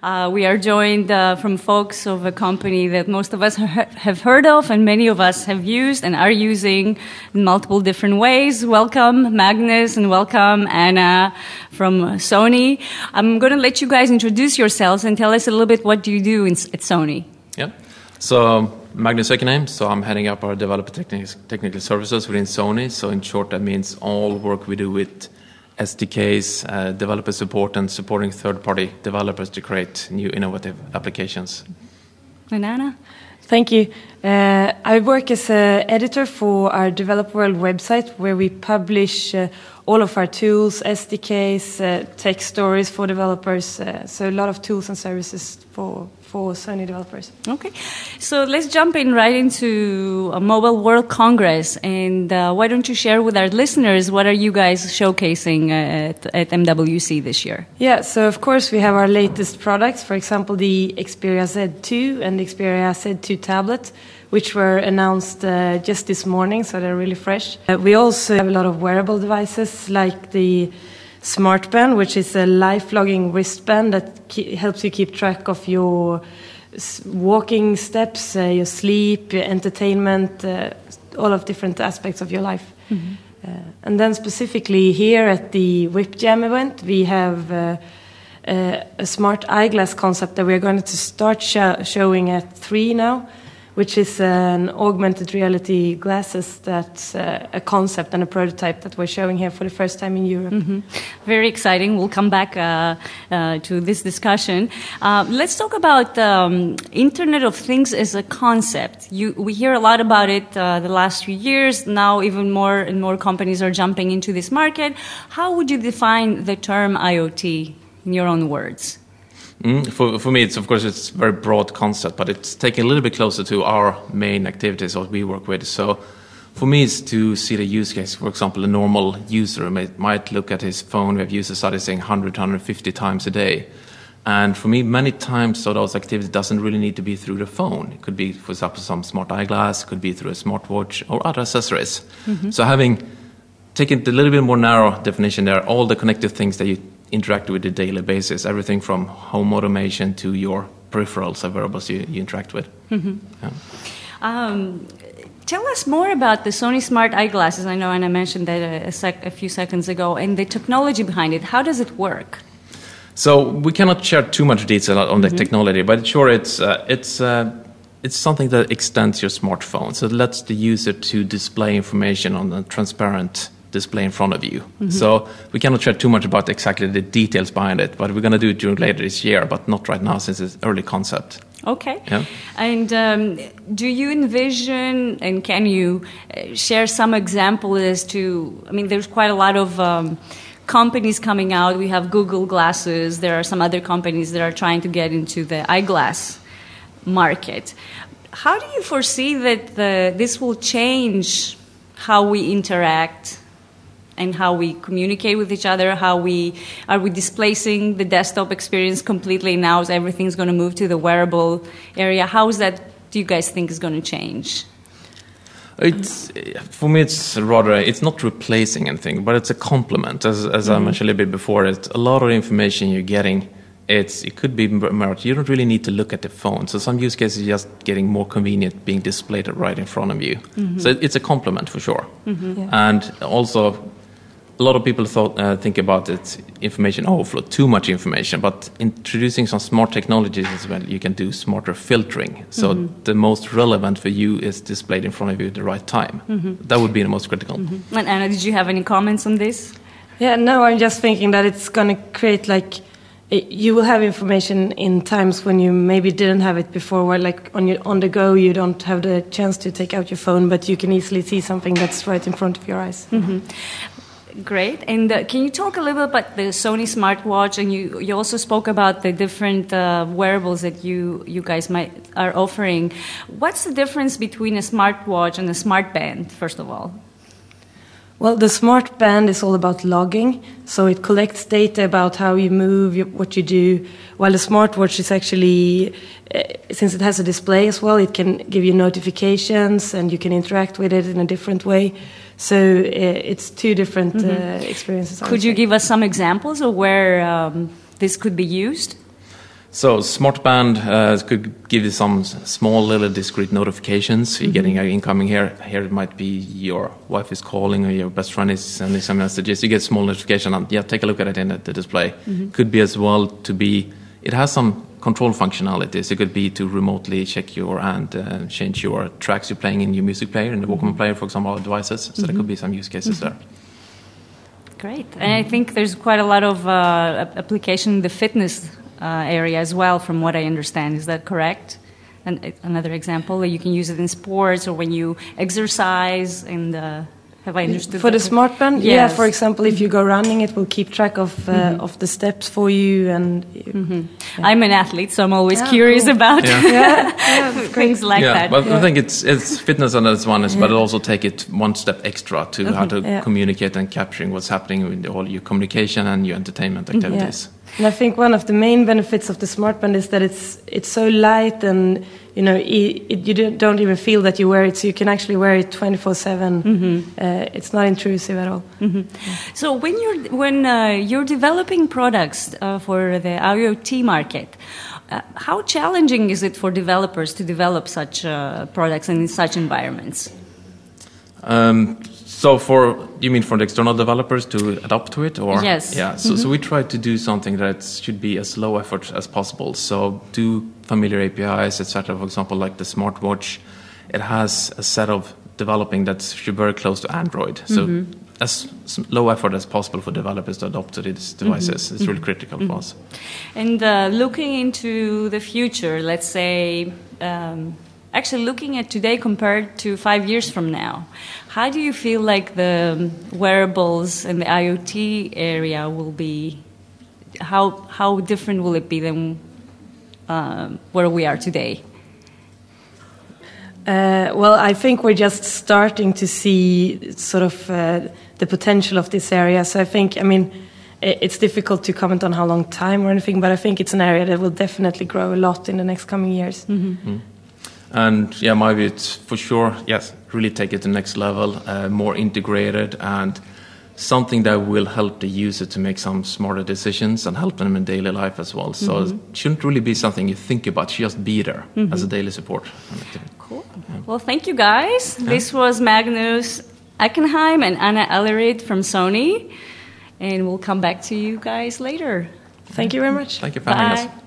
Uh, we are joined uh, from folks of a company that most of us ha- have heard of and many of us have used and are using in multiple different ways. Welcome, Magnus, and welcome, Anna from Sony. I'm going to let you guys introduce yourselves and tell us a little bit what do you do in, at Sony. Yeah. So Magnus Ekername, so I'm heading up our developer technical services within Sony. So in short, that means all work we do with SDKs, uh, developer support, and supporting third-party developers to create new innovative applications. And Anna? Thank you. Uh, I work as an editor for our Developer World website, where we publish uh, all of our tools, SDKs, uh, tech stories for developers. Uh, so a lot of tools and services for for Sony developers. Okay, so let's jump in right into a Mobile World Congress, and uh, why don't you share with our listeners what are you guys showcasing at, at MWC this year? Yeah, so of course we have our latest products. For example, the Xperia Z2 and the Xperia Z2 tablet which were announced uh, just this morning, so they're really fresh. Uh, we also have a lot of wearable devices like the SmartBand, which is a life logging wristband that helps you keep track of your walking steps, uh, your sleep, your entertainment, uh, all of different aspects of your life. Mm-hmm. Uh, and then specifically here at the WIPJAM event, we have uh, a smart eyeglass concept that we're going to start sh- showing at three now which is an augmented reality glasses that's uh, a concept and a prototype that we're showing here for the first time in Europe. Mm-hmm. Very exciting. We'll come back uh, uh, to this discussion. Uh, let's talk about um, Internet of Things as a concept. You, we hear a lot about it uh, the last few years. Now, even more and more companies are jumping into this market. How would you define the term IoT in your own words? Mm, for, for me, it's of course it's a very broad concept, but it's taking a little bit closer to our main activities, what we work with. So, for me, it's to see the use case. For example, a normal user might look at his phone. We have users studies saying 100, 150 times a day. And for me, many times, so those activities doesn't really need to be through the phone. It could be, for example, some smart eyeglass, could be through a smartwatch or other accessories. Mm-hmm. So having taken a little bit more narrow definition there, all the connected things that you interact with on a daily basis. Everything from home automation to your peripherals and wearables you, you interact with. Mm-hmm. Yeah. Um, tell us more about the Sony Smart eyeglasses. I know Anna mentioned that a, a, sec, a, few seconds ago, and the technology behind it. How does it work? So we cannot share too much detail on the mm-hmm. technology, but sure, it's uh, it's. Uh, it's something that extends your smartphone, so it lets the user to display information on a transparent display in front of you. Mm-hmm. So we cannot share too much about exactly the details behind it, but we're going to do it during later this year, but not right now since it's early concept. Okay. Yeah. And um, do you envision and can you uh, share some example as to? I mean, there's quite a lot of. Um, companies coming out. We have Google Glasses. There are some other companies that are trying to get into the eyeglass market. How do you foresee that the, this will change how we interact and how we communicate with each other, how we are we displacing the desktop experience completely now as everything's going to move to the wearable area. How is that do you guys think is going to change? It's for me. It's rather. It's not replacing anything, but it's a complement. As, as mm-hmm. I mentioned a little bit before, it's a lot of information you're getting. It's it could be You don't really need to look at the phone. So some use cases are just getting more convenient, being displayed right in front of you. Mm-hmm. So it's a complement for sure. Mm-hmm. Yeah. And also, a lot of people thought, uh, think about it information overflow, too much information, but introducing some smart technologies as well, you can do smarter filtering. So mm-hmm. the most relevant for you is displayed in front of you at the right time. Mm-hmm. That would be the most critical. Mm-hmm. And Anna, did you have any comments on this? Yeah, no, I'm just thinking that it's going to create like you will have information in times when you maybe didn't have it before where like on your on the go you don't have the chance to take out your phone but you can easily see something that's right in front of your eyes mm-hmm. Great. And uh, can you talk a little bit about the Sony smartwatch? And you, you also spoke about the different uh, wearables that you, you guys might are offering. What's the difference between a smartwatch and a smart band, first of all? Well, the smart band is all about logging, so it collects data about how you move, what you do, while the smartwatch is actually, uh, since it has a display as well, it can give you notifications and you can interact with it in a different way. So uh, it's two different mm -hmm. experiences. Could you give us some examples of where um, this could be used? So SmartBand uh, could give you some small little discrete notifications. You're getting uh, incoming here. Here it might be your wife is calling or your best friend is sending some messages. You get small notification and yeah, take a look at it in the, the display. Could be as well to be. It has some control functionalities. It could be to remotely check your and uh, change your tracks you're playing in your music player in the Walkman player, for example, devices. So there could be some use cases there. Great. And I think there's quite a lot of uh, application in the fitness area as well, from what I understand. Is that correct? And uh, another example, you can use it in sports or when you exercise. And uh, have I understood For the smart band, yeah. For example, if you go running, it will keep track of uh, of the steps for you, and I'm an athlete, so I'm always Yeah, curious cool. about Yeah. yeah, yeah, things like yeah, that. but I think it's it's fitness and that's one is, but also take it one step extra to how to Yeah. communicate and capturing what's happening with all your communication and your entertainment activities. And I think one of the main benefits of the smart band is that it's it's so light and you know it, it, you don't- don't even feel that you wear it, so you can actually wear it 24 7. Uh, it's not intrusive at all. So when you're when uh, you're developing products uh, for the IoT market, uh, how challenging is it for developers to develop such uh, products in such environments? Um, so for you mean for the external developers to adapt to it, or Yes. yeah. So so we try to do something that should be as low effort as possible. So do familiar APIs, etc. For example, like the smartwatch, it has a set of developing that's should be very close to Android. So as low effort as possible for developers to adopt to these devices. It's really critical for us. And uh, looking into the future, let's say, um, actually looking at today compared to five years from now, how do you feel like the wearables and the IoT area will be? How how different will it be than um, where we are today? Uh, well, I think we're just starting to see sort of uh, the potential of this area. So I think, I mean, it's difficult to comment on how long time or anything, but I think it's an area that will definitely grow a lot in the next coming years. And yeah, my view it's for sure, yes, really take it to the next level, uh, more integrated and something that will help the user to make some smarter decisions and help them in daily life as well. So it shouldn't really be something you think about, just be there as a daily support. Cool. Well, thank you guys. This was Magnus Eckenheim and Anna Ellerid from Sony. And we'll come back to you guys later. Thank you very much. Thank you for having us. Bye.